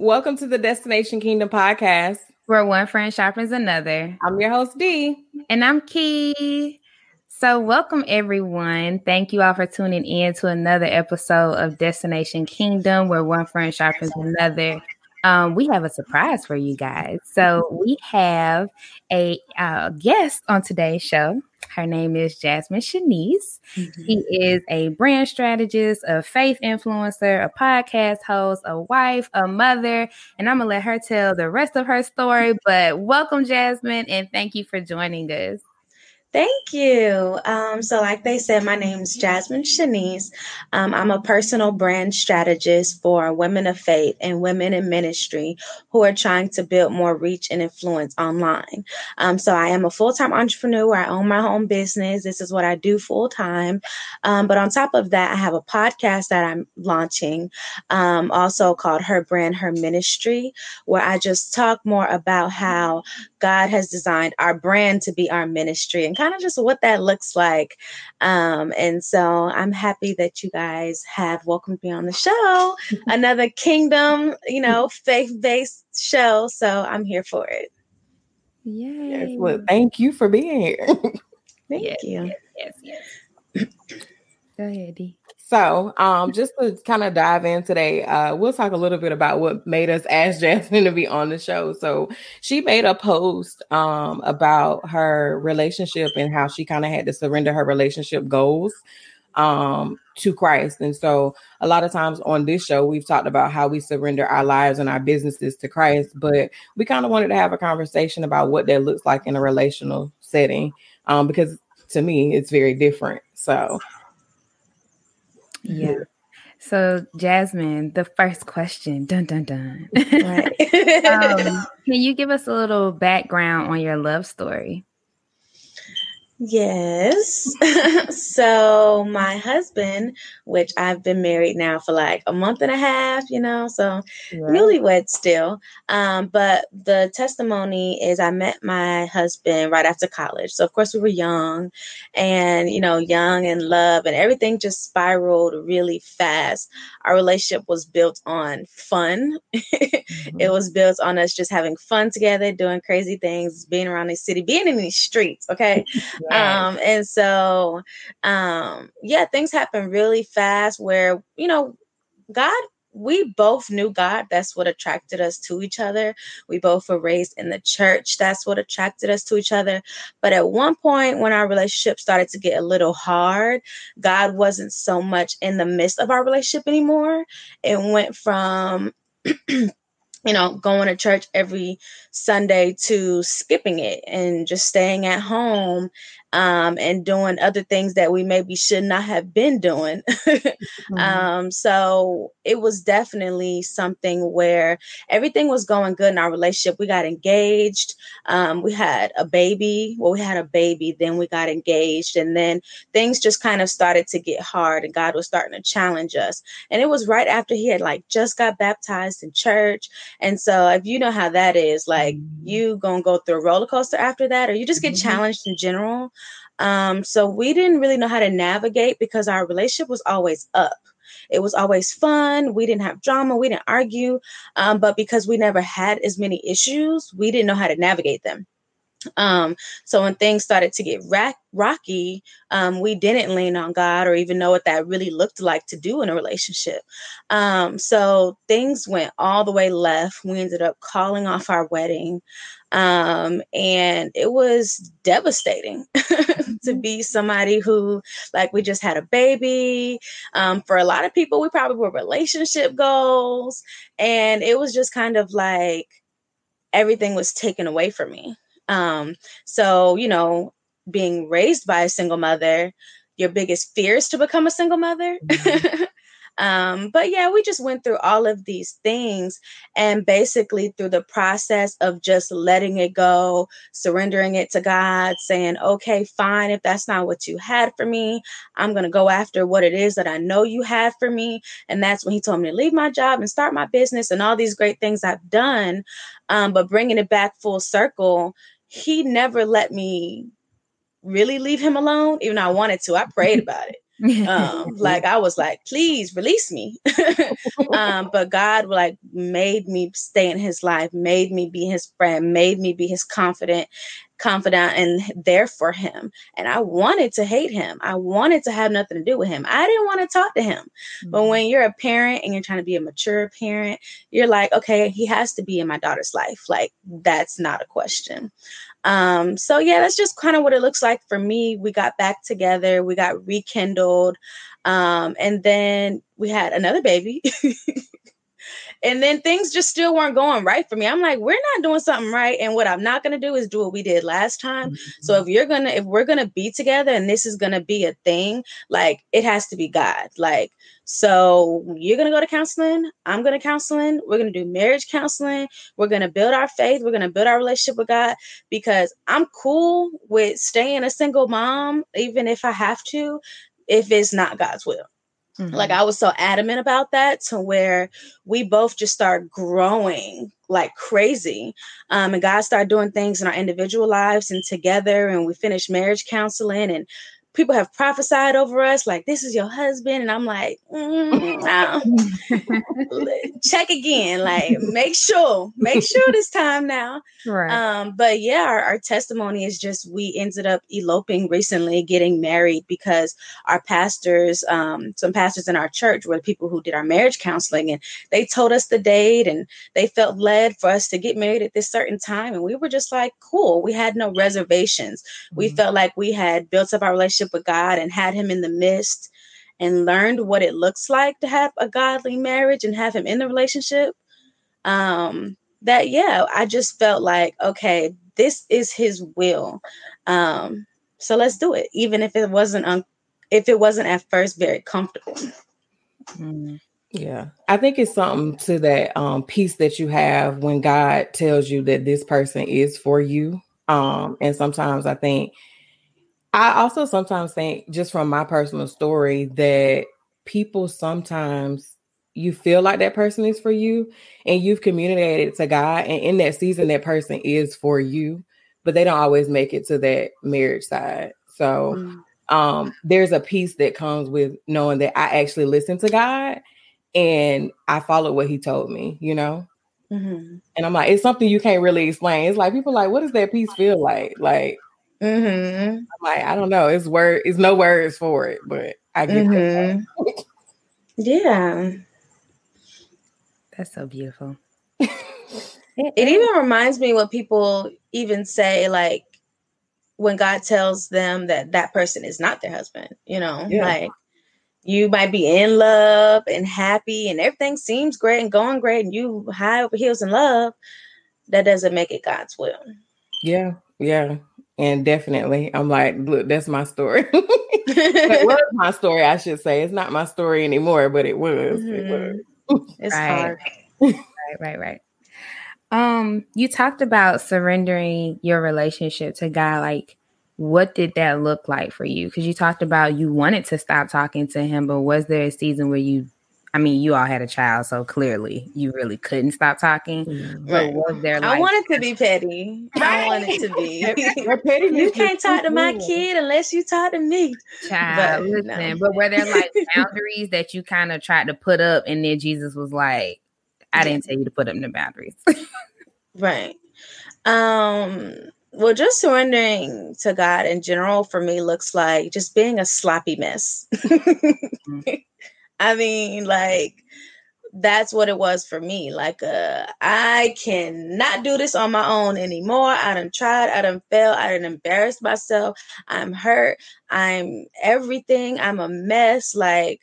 Welcome to the Destination Kingdom podcast, where one friend sharpens another. I'm your host, D. And I'm Key. So, welcome everyone. Thank you all for tuning in to another episode of Destination Kingdom, where one friend sharpens another. Um, we have a surprise for you guys. So, we have a uh, guest on today's show. Her name is Jasmine Chenice. Mm-hmm. She is a brand strategist, a faith influencer, a podcast host, a wife, a mother, and I'm going to let her tell the rest of her story. But welcome, Jasmine, and thank you for joining us. Thank you. Um, so, like they said, my name is Jasmine Chenice. Um, I'm a personal brand strategist for women of faith and women in ministry who are trying to build more reach and influence online. Um, so, I am a full time entrepreneur. I own my own business. This is what I do full time. Um, but on top of that, I have a podcast that I'm launching, um, also called Her Brand, Her Ministry, where I just talk more about how God has designed our brand to be our ministry and kind of just what that looks like. Um, and so I'm happy that you guys have welcomed me on the show, another kingdom, you know, faith based show. So I'm here for it. Yay. Yes, well, thank you for being here. thank yes, you. Yes, yes. yes. Go ahead, Dee. So, um, just to kind of dive in today, uh, we'll talk a little bit about what made us ask Jasmine to be on the show. So, she made a post um, about her relationship and how she kind of had to surrender her relationship goals um, to Christ. And so, a lot of times on this show, we've talked about how we surrender our lives and our businesses to Christ, but we kind of wanted to have a conversation about what that looks like in a relational setting um, because to me, it's very different. So, yeah. So, Jasmine, the first question, dun dun dun. um, can you give us a little background on your love story? Yes. so my husband, which I've been married now for like a month and a half, you know, so yeah. newlywed still. Um, but the testimony is I met my husband right after college. So of course we were young and, you know, young and love and everything just spiraled really fast. Our relationship was built on fun. mm-hmm. It was built on us just having fun together, doing crazy things, being around the city, being in these streets. Okay. Um, and so, um, yeah, things happen really fast where, you know, God we both knew God. That's what attracted us to each other. We both were raised in the church. That's what attracted us to each other. But at one point, when our relationship started to get a little hard, God wasn't so much in the midst of our relationship anymore. It went from you know, going to church every Sunday to skipping it and just staying at home um, and doing other things that we maybe should not have been doing. mm-hmm. um, so it was definitely something where everything was going good in our relationship. We got engaged. Um, we had a baby. Well, we had a baby, then we got engaged, and then things just kind of started to get hard, and God was starting to challenge us. And it was right after he had like just got baptized in church. And so if you know how that is, like mm-hmm. you gonna go through a roller coaster after that, or you just get mm-hmm. challenged in general. Um, so we didn't really know how to navigate because our relationship was always up. It was always fun. We didn't have drama. We didn't argue. Um, but because we never had as many issues, we didn't know how to navigate them. Um, so when things started to get rack, rocky, um, we didn't lean on God or even know what that really looked like to do in a relationship. Um, so things went all the way left. We ended up calling off our wedding. Um, and it was devastating to mm-hmm. be somebody who, like, we just had a baby. Um, for a lot of people, we probably were relationship goals. And it was just kind of like everything was taken away from me. Um, so, you know, being raised by a single mother, your biggest fear is to become a single mother. Mm-hmm. Um, but yeah, we just went through all of these things and basically through the process of just letting it go, surrendering it to God, saying, okay, fine, if that's not what you had for me, I'm going to go after what it is that I know you had for me. And that's when he told me to leave my job and start my business and all these great things I've done. Um, but bringing it back full circle, he never let me really leave him alone, even though I wanted to. I prayed about it. Um, like I was like, please release me. um, but God like made me stay in his life, made me be his friend, made me be his confident, confidant and there for him. And I wanted to hate him. I wanted to have nothing to do with him. I didn't want to talk to him. Mm-hmm. But when you're a parent and you're trying to be a mature parent, you're like, okay, he has to be in my daughter's life. Like that's not a question. Um, so yeah, that's just kind of what it looks like for me. We got back together, we got rekindled, um, and then we had another baby. and then things just still weren't going right for me. I'm like, we're not doing something right. And what I'm not gonna do is do what we did last time. Mm-hmm. So if you're gonna, if we're gonna be together and this is gonna be a thing, like it has to be God. Like so you're going to go to counseling. I'm going to counseling. We're going to do marriage counseling. We're going to build our faith. We're going to build our relationship with God because I'm cool with staying a single mom, even if I have to, if it's not God's will. Mm-hmm. Like I was so adamant about that to where we both just start growing like crazy. Um, and God started doing things in our individual lives and together. And we finished marriage counseling and people have prophesied over us like this is your husband and i'm like mm, check again like make sure make sure this time now right. um but yeah our, our, testimony is just we ended up eloping recently getting married because our pastors um some pastors in our church were the people who did our marriage counseling and they told us the date and they felt led for us to get married at this certain time and we were just like cool we had no reservations mm-hmm. we felt like we had built up our relationship relationship with God and had him in the midst and learned what it looks like to have a godly marriage and have him in the relationship, um, that yeah, I just felt like, okay, this is his will. Um, so let's do it, even if it wasn't un- if it wasn't at first very comfortable. Mm. Yeah, I think it's something to that um, peace that you have when God tells you that this person is for you. Um, and sometimes I think I also sometimes think, just from my personal story, that people sometimes you feel like that person is for you and you've communicated to God, and in that season, that person is for you, but they don't always make it to that marriage side. So, mm um, there's a peace that comes with knowing that I actually listened to God and I followed what He told me, you know. Mm-hmm. And I'm like, it's something you can't really explain. It's like people like, what does that peace feel like? Like Mm-hmm. I'm like, I don't know. It's word. It's no words for it, but I get mm-hmm. that. yeah, that's so beautiful. it even reminds me what people even say, like when God tells them that that person is not their husband. You know, yeah. like you might be in love and happy, and everything seems great and going great, and you high over heels in love. That doesn't make it God's will. Yeah, yeah. And definitely, I'm like, look, that's my story. it was my story, I should say. It's not my story anymore, but it was. Mm-hmm. It was. It's right. hard. right, right, right. Um, you talked about surrendering your relationship to God. Like, what did that look like for you? Because you talked about you wanted to stop talking to him, but was there a season where you I mean, you all had a child, so clearly you really couldn't stop talking. Mm-hmm. Right. was there? Like, I wanted to be petty. I wanted to be. petty. You can't talk to my kid unless you talk to me. Child, but, listen, no. but were there like boundaries that you kind of tried to put up, and then Jesus was like, "I didn't tell you to put up the boundaries." right. Um. Well, just surrendering to God in general for me looks like just being a sloppy mess. mm-hmm. I mean, like that's what it was for me. Like, uh, I cannot do this on my own anymore. I done tried, I done failed, I done embarrassed myself. I'm hurt. I'm everything. I'm a mess. Like,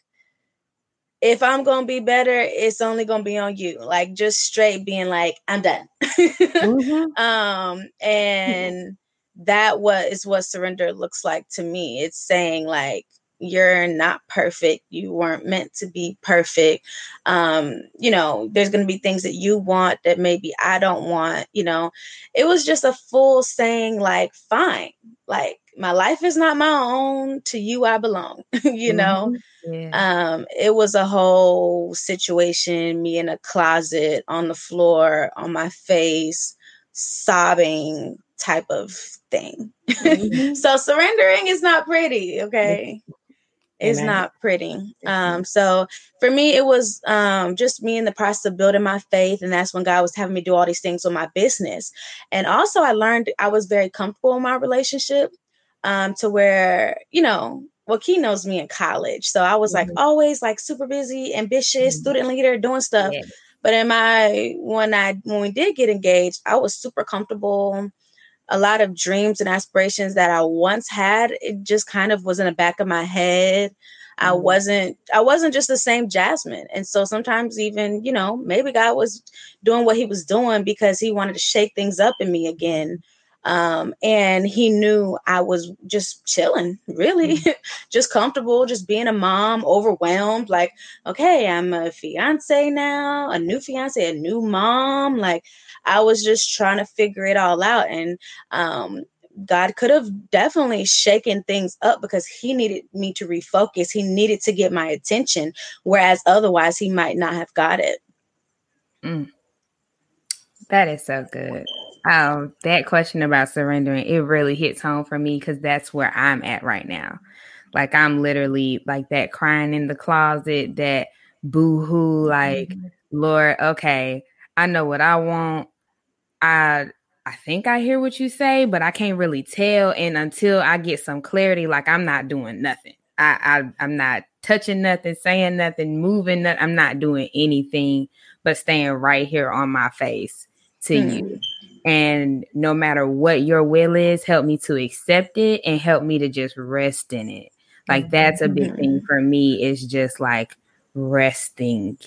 if I'm gonna be better, it's only gonna be on you. Like, just straight being like, I'm done. mm-hmm. Um, and that was what surrender looks like to me. It's saying like you're not perfect. You weren't meant to be perfect. Um you know there's going to be things that you want that maybe i don't want you know? It was just a full saying like fine. Like my life is not my own. To you i belong you know? Mm-hmm. yeah. um it was a whole situation me in a closet on the floor on my face sobbing type of thing. Mm-hmm. so surrendering is not pretty okay It's not pretty. Um, so for me, it was um, just me in the process of building my faith, and that's when God was having me do all these things with my business. And also, I learned I was very comfortable in my relationship um, to where you know well, Key knows me in college. So I was mm-hmm. like always like super busy, ambitious, mm-hmm. student leader, doing stuff. Yeah. But in my when I when we did get engaged, I was super comfortable. A lot of dreams and aspirations that I once had, it just kind of was in the back of my head. Mm-hmm. I wasn't I wasn't just the same Jasmine. And so sometimes even, you know, maybe God was doing what he was doing because he wanted to shake things up in me again. Um, and he knew I was just chilling, really, mm-hmm. just comfortable, just being a mom, overwhelmed. Like, okay, I'm a fiance now, a new fiance, a new mom. Like, I was just trying to figure it all out. And um, God could have definitely shaken things up because he needed me to refocus. He needed to get my attention, whereas otherwise, he might not have got it. Mm. That is so good. Um, that question about surrendering, it really hits home for me because that's where I'm at right now. Like I'm literally like that crying in the closet, that boo-hoo, like, mm-hmm. Lord, okay, I know what I want. I I think I hear what you say, but I can't really tell. And until I get some clarity, like I'm not doing nothing. I, I I'm not touching nothing, saying nothing, moving nothing. I'm not doing anything but staying right here on my face to mm. you. And no matter what your will is, help me to accept it and help me to just rest in it. Like that's a big thing mm-hmm. for me is just like resting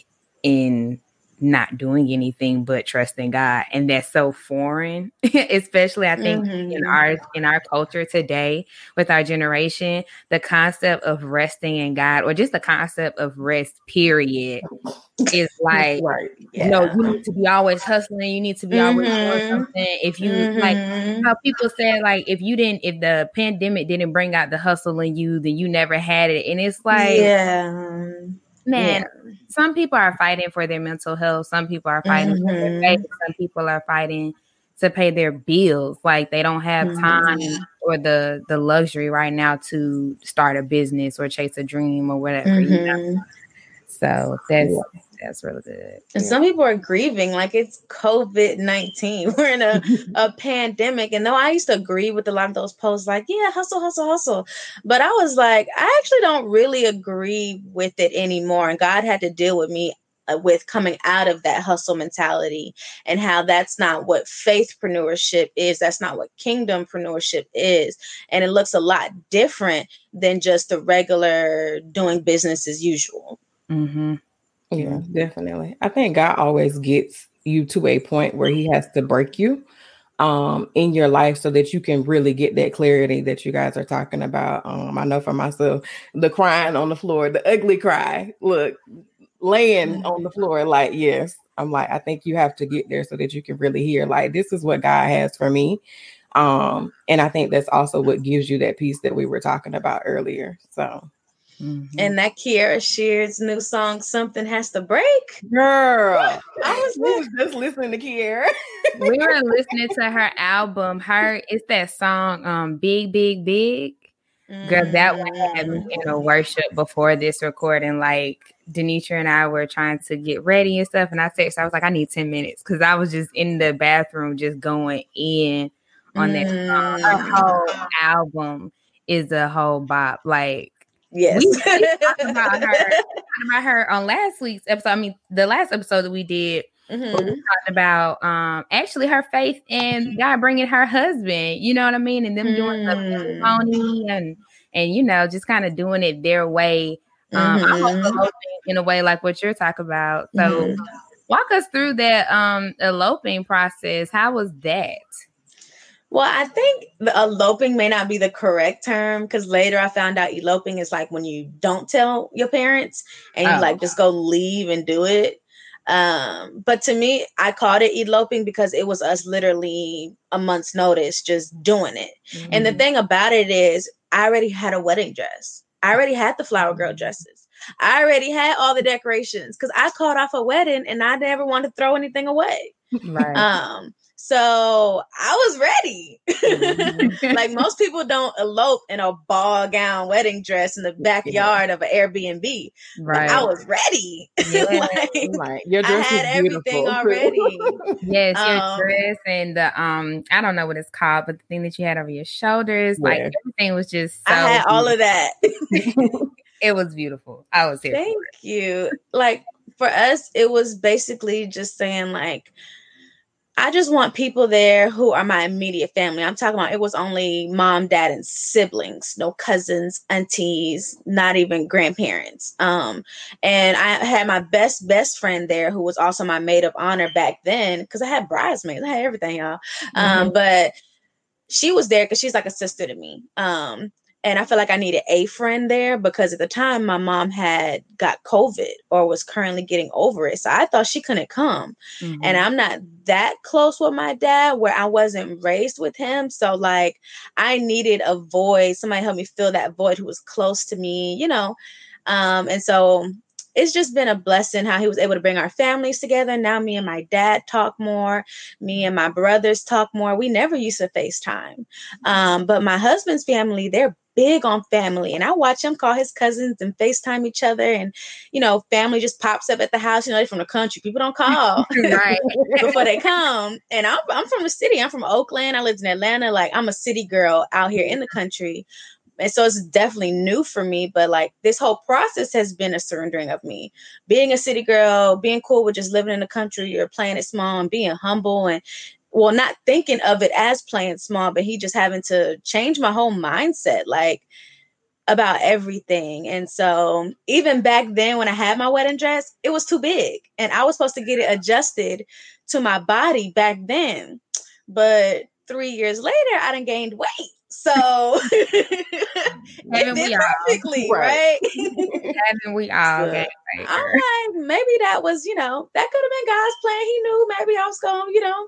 in not doing anything but trusting God. And that's so foreign, especially I think mm-hmm. in our in our culture today with our generation, the concept of resting in God or just the concept of rest period is like right. yeah. you know, you need to be always hustling, you need to be mm-hmm. always doing mm-hmm. something. If you mm-hmm. like how people say like if you didn't if the pandemic didn't bring out the hustle in you, then you never had it. And it's like yeah man, yeah. some people are fighting for their mental health. Some people are fighting mm-hmm. for their mm-hmm. faith. Some people are fighting to pay their bills. Like they don't have mm-hmm. time or the the luxury right now to start a business or chase a dream or whatever. You know? Mm-hmm. So that's that's really good. And yeah. some people are grieving like it's COVID 19. We're in a, a pandemic. And though I used to agree with a lot of those posts, like, yeah, hustle, hustle, hustle. But I was like, I actually don't really agree with it anymore. And God had to deal with me uh, with coming out of that hustle mentality and how that's not what faithpreneurship is. That's not what kingdompreneurship is. And it looks a lot different than just the regular doing business as usual. Mm-hmm. Yeah, definitely. I think God always gets you to a point where he has to break you um in your life so that you can really get that clarity that you guys are talking about. Um I know for myself, the crying on the floor, the ugly cry, look, laying on the floor like, yes, I'm like I think you have to get there so that you can really hear like this is what God has for me. Um and I think that's also what gives you that peace that we were talking about earlier. So Mm-hmm. And that Kierra Sheard's new song, Something Has to Break. Girl. I was just listening to Kierra. we were listening to her album. Her it's that song, um, Big, Big, Big. Girl, that one had me in a mm. worship before this recording. Like Denitra and I were trying to get ready and stuff. And I texted, I was like, I need 10 minutes because I was just in the bathroom just going in on that song. Her mm. whole album is a whole bop. Like Yes. We talked about her, about her on last week's episode. I mean, the last episode that we did, mm-hmm. we talked about um actually her faith and God bringing her husband. You know what I mean? And them mm. doing the mm. ceremony and and you know just kind of doing it their way. Um, mm-hmm. in a way like what you're talking about. So, mm-hmm. walk us through that um eloping process. How was that? Well, I think the eloping may not be the correct term because later I found out eloping is like when you don't tell your parents and you oh. like just go leave and do it. Um, but to me, I called it eloping because it was us literally a month's notice just doing it. Mm-hmm. And the mm-hmm. thing about it is, I already had a wedding dress. I already had the flower girl mm-hmm. dresses. I already had all the decorations because I called off a wedding and I never wanted to throw anything away. Right. Um, so I was ready. Mm-hmm. like most people don't elope in a ball gown wedding dress in the backyard yeah. of an Airbnb. Right. But I was ready. Yeah. like, Your dress I had everything already. yes, your um, dress and the um I don't know what it's called, but the thing that you had over your shoulders, yeah. like everything was just so I had beautiful. all of that. it was beautiful. I was here. Thank you. Like for us, it was basically just saying like I just want people there who are my immediate family. I'm talking about it was only mom, dad, and siblings, no cousins, aunties, not even grandparents. Um, and I had my best best friend there who was also my maid of honor back then because I had bridesmaids, I had everything, y'all. Um, mm-hmm. Um, but she was there because she's like a sister to me. Um, and I feel like I needed a friend there because at the time my mom had got COVID or was currently getting over it. So I thought she couldn't come. Mm-hmm. And I'm not that close with my dad where I wasn't raised with him. So like I needed a void, somebody help me fill that void who was close to me, you know. Um, and so it's just been a blessing how he was able to bring our families together. Now me and my dad talk more. Me and my brothers talk more. We never used to FaceTime. Um, but my husband's family, they're big on family. And I watch him call his cousins and FaceTime each other. And, you know, family just pops up at the house. You know, they're from the country. People don't call right. before they come. And I'm, I'm from the city. I'm from Oakland. I lived in Atlanta. Like, I'm a city girl out here in the country. And so it's definitely new for me. But like this whole process has been a surrendering of me. Being a city girl, being cool with just living in the country or playing it small and being humble and well, not thinking of it as playing small, but he just having to change my whole mindset, like about everything. And so, even back then, when I had my wedding dress, it was too big, and I was supposed to get it adjusted to my body back then. But three years later, I done gained weight. So it did perfectly, right? Haven't we all? So, I'm like, maybe that was, you know, that could have been God's plan. He knew maybe I was going, you know,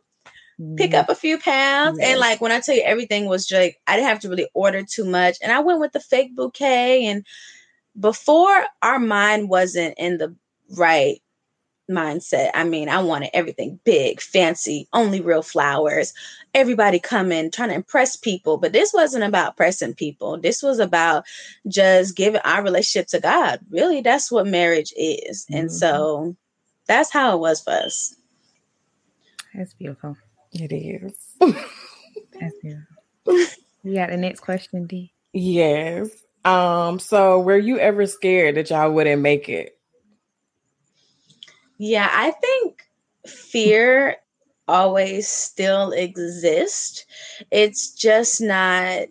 pick up a few pounds. Yes. And like when I tell you everything was like I didn't have to really order too much. And I went with the fake bouquet. And before our mind wasn't in the right mindset. I mean, I wanted everything big, fancy, only real flowers, everybody coming, trying to impress people. But this wasn't about pressing people. This was about just giving our relationship to God. Really, that's what marriage is. Mm-hmm. And so that's how it was for us. That's beautiful. It is. That's beautiful. You got the next question, D? Yes. Um, so were you ever scared that y'all wouldn't make it? Yeah, I think fear always still exists. It's just not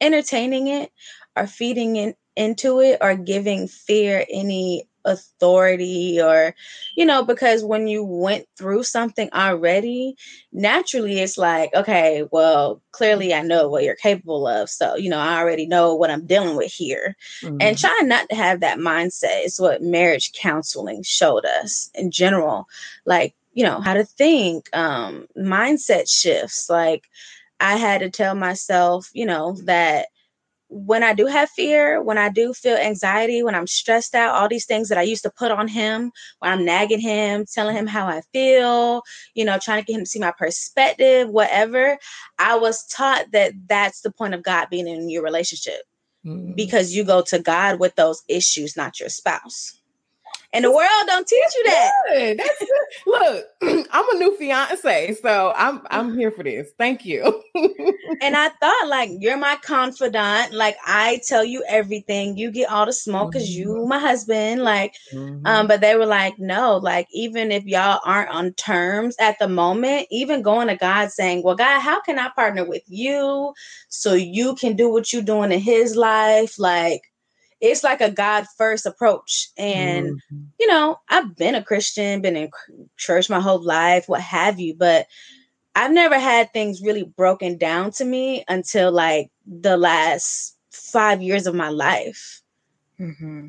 entertaining it or feeding in, into it or giving fear any authority or you know because when you went through something already naturally it's like okay well clearly i know what you're capable of. So you know i already know what i'm dealing with here. Mm-hmm. and trying not to have that mindset is what marriage counseling showed us in general. Like you know how to think um mindset shifts. Like i had to tell myself you know that when I do have fear, when I do feel anxiety, when I'm stressed out, all these things that I used to put on him, when I'm nagging him, telling him how I feel, you know, trying to get him to see my perspective, whatever, I was taught that that's the point of God being in your relationship mm-hmm. because you go to God with those issues, not your spouse. And the world don't teach you that. Good. That's good. Look, I'm a new fiance, so I'm I'm here for this. Thank you. and I thought like you're my confidant. Like I tell you everything. You get all the smoke because mm-hmm. you my husband. Like, mm-hmm. um, but they were like, no, like even if y'all aren't on terms at the moment, even going to God saying, Well, God, how can I partner with you so you can do what you're doing in his life? Like it's like a God first approach. And, mm-hmm. you know, I've been a Christian, been in church my whole life, what have you, but I've never had things really broken down to me until like the last five years of my life. Mm-hmm.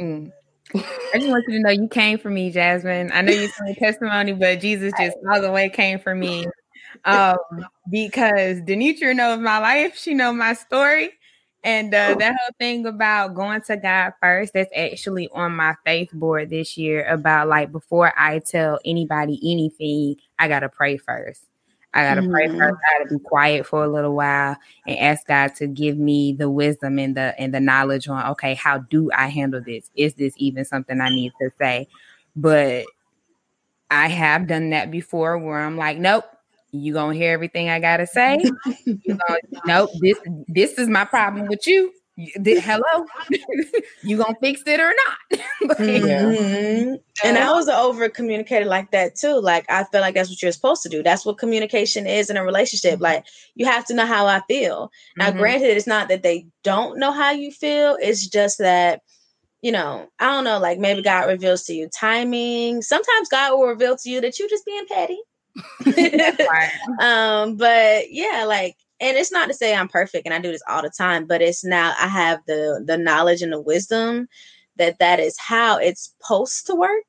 Mm. I just want you to know you came for me, Jasmine. I know you told testimony, but Jesus just all the way came for me. Um, because Denitra knows my life, she know my story, and uh, that whole thing about going to God first, that's actually on my faith board this year about like before I tell anybody anything, I got to pray first. I got to mm-hmm. pray first. I got to be quiet for a little while and ask God to give me the wisdom and the and the knowledge on okay, how do I handle this? Is this even something I need to say? But I have done that before where I'm like, nope, you gonna hear everything I gotta say. gonna, nope, this this is my problem with you. Hello, you gonna fix it or not? mm-hmm. And I was over communicated like that too. Like I feel like that's what you're supposed to do. That's what communication is in a relationship. Mm-hmm. Like you have to know how I feel. Now, mm-hmm. granted, it's not that they don't know how you feel. It's just that you know, I don't know, like maybe God reveals to you timing. Sometimes God will reveal to you that you're just being petty. um, but yeah, like, and it's not to say I'm perfect and I do this all the time, but it's now I have the the knowledge and the wisdom that that is how it's supposed to work.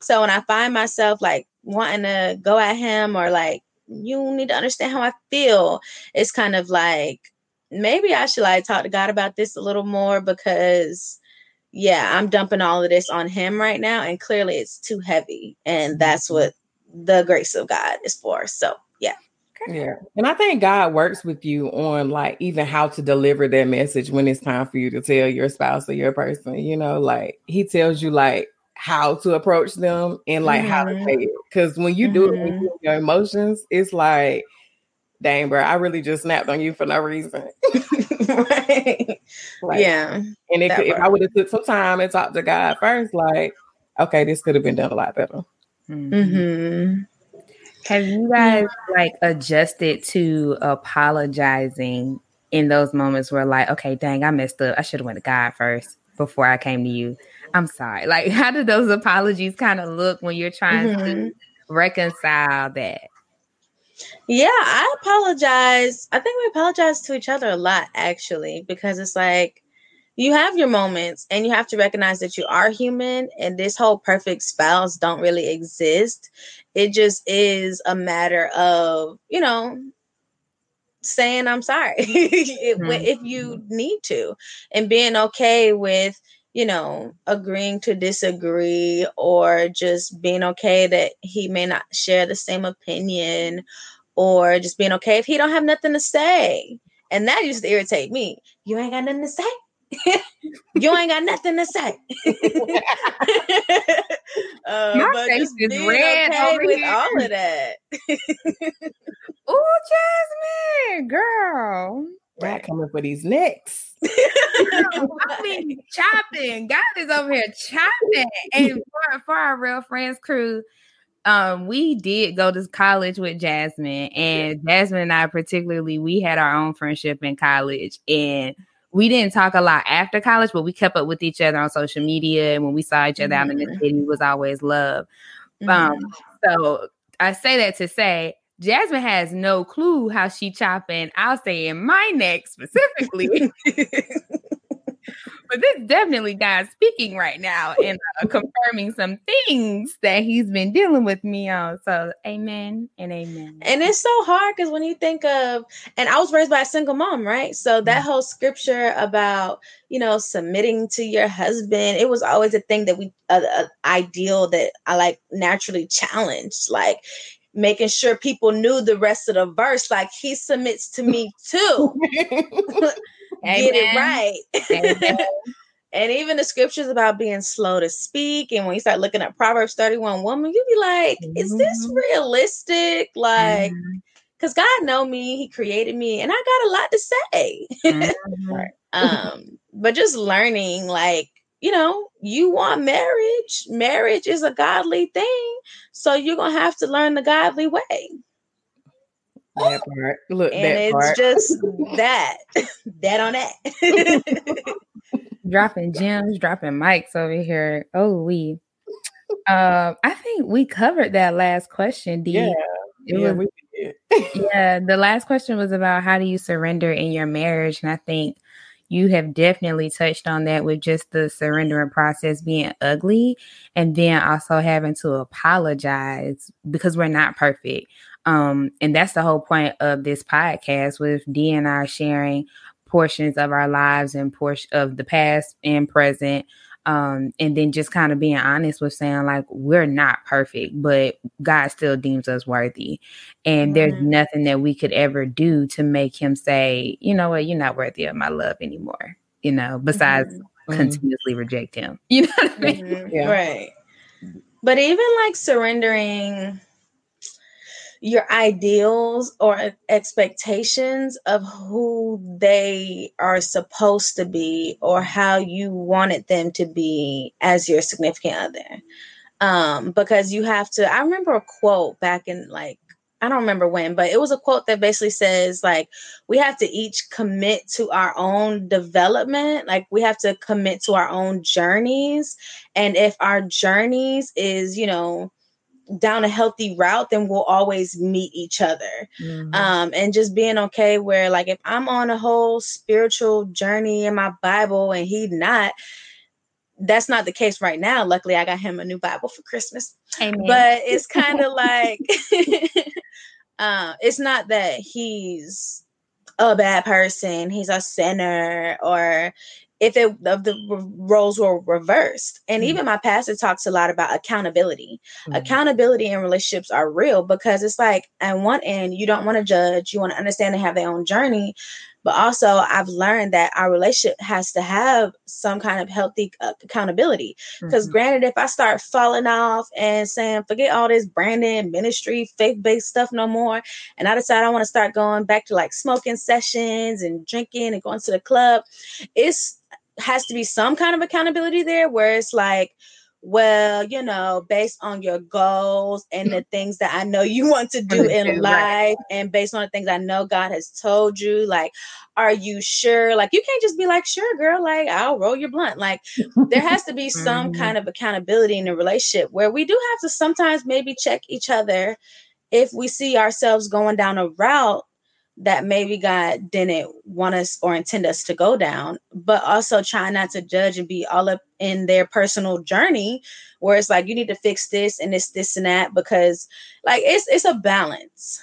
So when I find myself like wanting to go at him or like you need to understand how I feel, it's kind of like maybe I should like talk to God about this a little more because yeah, I'm dumping all of this on him right now and clearly it's too heavy and that's what the grace of God is for. So, yeah. Yeah. And I think God works with you on like even how to deliver that message when it's time for you to tell your spouse or your person, you know, like he tells you like how to approach them and like mm-hmm. how to mm-hmm. say it. Cause when you do mm-hmm. it with your emotions, it's like, dang, bro, I really just snapped on you for no reason. right. Like, yeah. And it could, if I would have took some time and talked to God first, like, okay, this could have been done a lot better. Mm-hmm. mm-hmm. Have you guys like adjusted to apologizing in those moments where like, okay, dang, I messed up. I should have went to God first before I came to you. I'm sorry. Like, how do those apologies kind of look when you're trying mm-hmm. to reconcile that? Yeah, I apologize. I think we apologize to each other a lot actually, because it's like you have your moments and you have to recognize that you are human and this whole perfect spouse don't really exist. It just is a matter of you know saying i'm sorry. Mm-hmm. if you need to and being okay with you know agreeing to disagree or just being okay that he may not share the same opinion or just being okay if he don't have nothing to say. And that used to irritate me. You ain't got nothing to say you ain't got nothing to say. uh, My but face just is red okay with here. all of that. oh, Jasmine, girl. Right. coming for these necks. I mean, chopping. God is over here chopping. And for, for our real friends crew, um, we did go to college with Jasmine, and Jasmine and I, particularly, we had our own friendship in college, and we didn't talk a lot after college, but we kept up with each other on social media. And when we saw each other mm-hmm. out in the city, it was always love. Um, mm-hmm. Um, so I say that to say Jasmine has no clue how she chopping. I'll say in my neck specifically. but this definitely God speaking right now and uh, confirming some things that He's been dealing with me on. So, amen and amen. And it's so hard because when you think of, and I was raised by a single mom, right? So that mm-hmm. whole scripture about you know submitting to your husband, it was always a thing that we, uh, ideal that I like naturally challenged, like making sure people knew the rest of the verse like he submits to me too get it right. and even the scriptures about being slow to speak. And when you start looking at Proverbs 31 woman, you be like, mm-hmm. is this mm-hmm. realistic? Like, because mm-hmm. God know me, He created me, and I got a lot to say. Mm-hmm. um, but just learning, like, you know, you want marriage. Marriage is a godly thing. So you're gonna have to learn the godly way. That part. Look, and it's part. just that. that on that. dropping gems, dropping mics over here. Oh, we. Um, I think we covered that last question. D. Yeah, it yeah, was, yeah. The last question was about how do you surrender in your marriage, and I think you have definitely touched on that with just the surrendering process being ugly, and then also having to apologize because we're not perfect. Um, and that's the whole point of this podcast with D and I sharing portions of our lives and portion of the past and present um, and then just kind of being honest with saying like we're not perfect but god still deems us worthy and mm-hmm. there's nothing that we could ever do to make him say you know what you're not worthy of my love anymore you know besides mm-hmm. continuously reject him you know what i mean mm-hmm. yeah. right but even like surrendering your ideals or expectations of who they are supposed to be or how you wanted them to be as your significant other. Um, because you have to, I remember a quote back in like, I don't remember when, but it was a quote that basically says, like, we have to each commit to our own development. Like, we have to commit to our own journeys. And if our journeys is, you know, down a healthy route, then we'll always meet each other. Mm-hmm. Um, and just being okay where like if I'm on a whole spiritual journey in my Bible and he's not, that's not the case right now. Luckily, I got him a new Bible for Christmas. Amen. But it's kind of like uh, it's not that he's a bad person, he's a sinner, or if it of the roles were reversed. And mm-hmm. even my pastor talks a lot about accountability. Mm-hmm. Accountability in relationships are real because it's like at one end you don't want to judge, you want to understand and have their own journey, but also I've learned that our relationship has to have some kind of healthy uh, accountability. Because mm-hmm. granted, if I start falling off and saying forget all this branding, ministry, faith based stuff no more, and I decide I want to start going back to like smoking sessions and drinking and going to the club, it's has to be some kind of accountability there where it's like well, you know, based on your goals and the things that I know you want to do in life, and based on the things I know God has told you, like, are you sure? Like, you can't just be like, sure, girl, like, I'll roll your blunt. Like, there has to be some mm-hmm. kind of accountability in a relationship where we do have to sometimes maybe check each other if we see ourselves going down a route that maybe God didn't want us or intend us to go down, but also try not to judge and be all up in their personal journey where it's like you need to fix this and this, this and that because like it's it's a balance.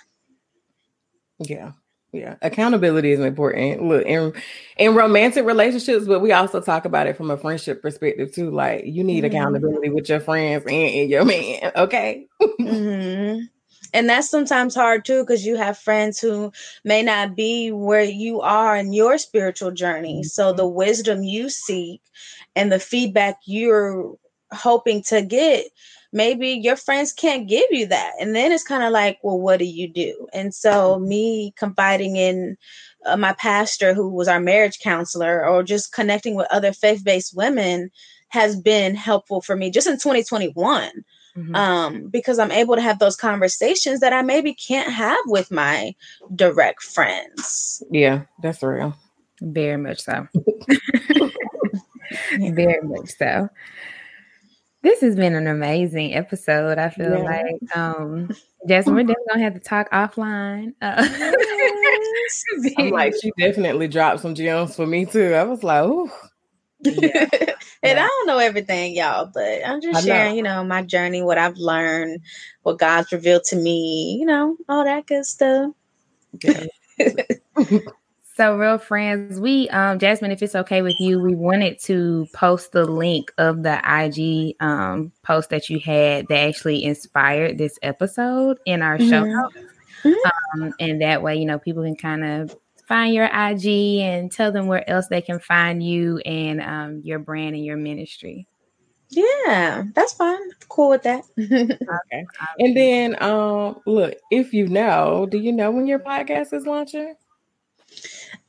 Yeah. Yeah, accountability is important. Look, in in romantic relationships, but we also talk about it from a friendship perspective too. Like you need mm-hmm. accountability with your friends and, and your man. Okay. mm-hmm and that's sometimes hard too because you have friends who may not be where you are in your spiritual journey. So mm-hmm. the wisdom you seek and the feedback you're hoping to get maybe your friends can't give you that. And then it's kind of like well what do you do? And so me confiding in uh, my pastor who was our marriage counselor or just connecting with other faith-based women has been helpful for me just in 2021 Mm-hmm. Um, because I'm able to have those conversations that I maybe can't have with my direct friends. Yeah, that's real. Very much so. Very much so. This has been an amazing episode. I feel yeah. like um Jasmine, we're definitely gonna have to talk offline. Uh, I'm like, she definitely dropped some gems for me too. I was like, ooh. Yeah. and yeah. I don't know everything, y'all, but I'm just sharing, you know, my journey, what I've learned, what God's revealed to me, you know, all that good stuff. so, real friends, we, um, Jasmine, if it's okay with you, we wanted to post the link of the IG um, post that you had that actually inspired this episode in our mm-hmm. show notes. Mm-hmm. Um, and that way, you know, people can kind of find your IG and tell them where else they can find you and um, your brand and your ministry. Yeah, that's fine. Cool with that. okay. And then um look, if you know, do you know when your podcast is launching?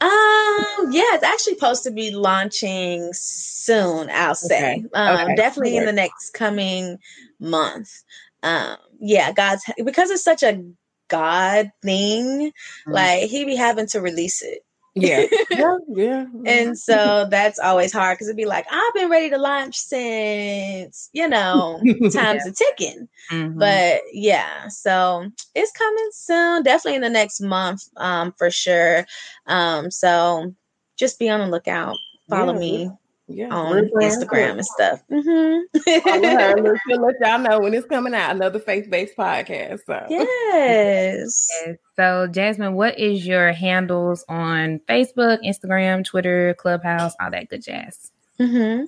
Um, yeah, it's actually supposed to be launching soon, I'll say. Okay. Um, okay. definitely in the next coming month. Um, yeah, God's because it's such a God thing, mm-hmm. like he be having to release it. Yeah. yeah, yeah. and so that's always hard because it'd be like, I've been ready to launch since, you know, time's yeah. a ticking. Mm-hmm. But yeah, so it's coming soon, definitely in the next month, um, for sure. Um, so just be on the lookout. Follow yeah. me yeah, on Instagram and stuff. Mm-hmm. She'll let y'all know when it's coming out. Another faith based podcast. So. Yes. yes. So, Jasmine, what is your handles on Facebook, Instagram, Twitter, Clubhouse, all that good jazz? Mm-hmm.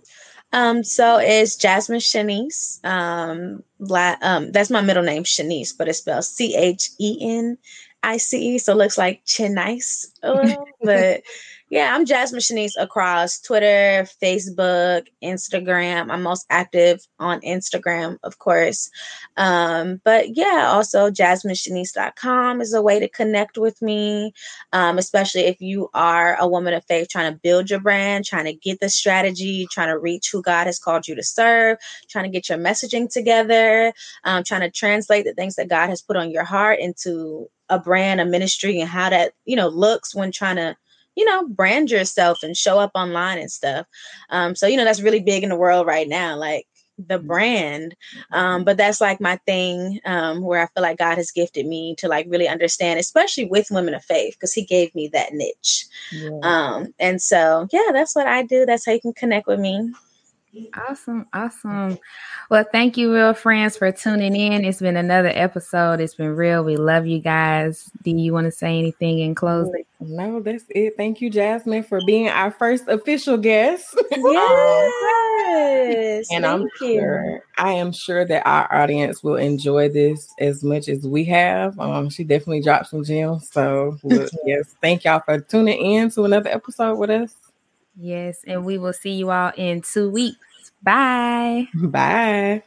Um, so it's Jasmine Chenice. Um, la- um, that's my middle name, Chenice, but it's spelled C H E N I C E. So it looks like Chenice a little, but yeah, I'm Jasmine Chenice across Twitter, Facebook, Instagram. I'm most active on Instagram, of course. Um, but yeah, also jasminechenice.com is a way to connect with me, um, especially if you are a woman of faith trying to build your brand, trying to get the strategy, trying to reach who God has called you to serve, trying to get your messaging together, um, trying to translate the things that God has put on your heart into a brand, a ministry, and how that, you know, looks when trying to you know, brand yourself and show up online and stuff. Um, so, you know, that's really big in the world right now, like the mm-hmm. brand. Um, mm-hmm. but that's like my thing um, where I feel like God has gifted me to like really understand, especially with women of faith, because He gave me that niche. Yeah. Um, and so, yeah, that's what I do. That's how you can connect with me. Awesome. Awesome. Well, thank you, real friends, for tuning in. It's been another episode. It's been real. We love you guys. Do you want to say anything in closing? No, that's it. Thank you, Jasmine, for being our first official guest. Yes. and I'm sure I am sure that our audience will enjoy this as much as we have. Um, she definitely dropped some gems. So yes, thank y'all for tuning in to another episode with us. Yes, and we will see you all in two weeks. Bye. Bye.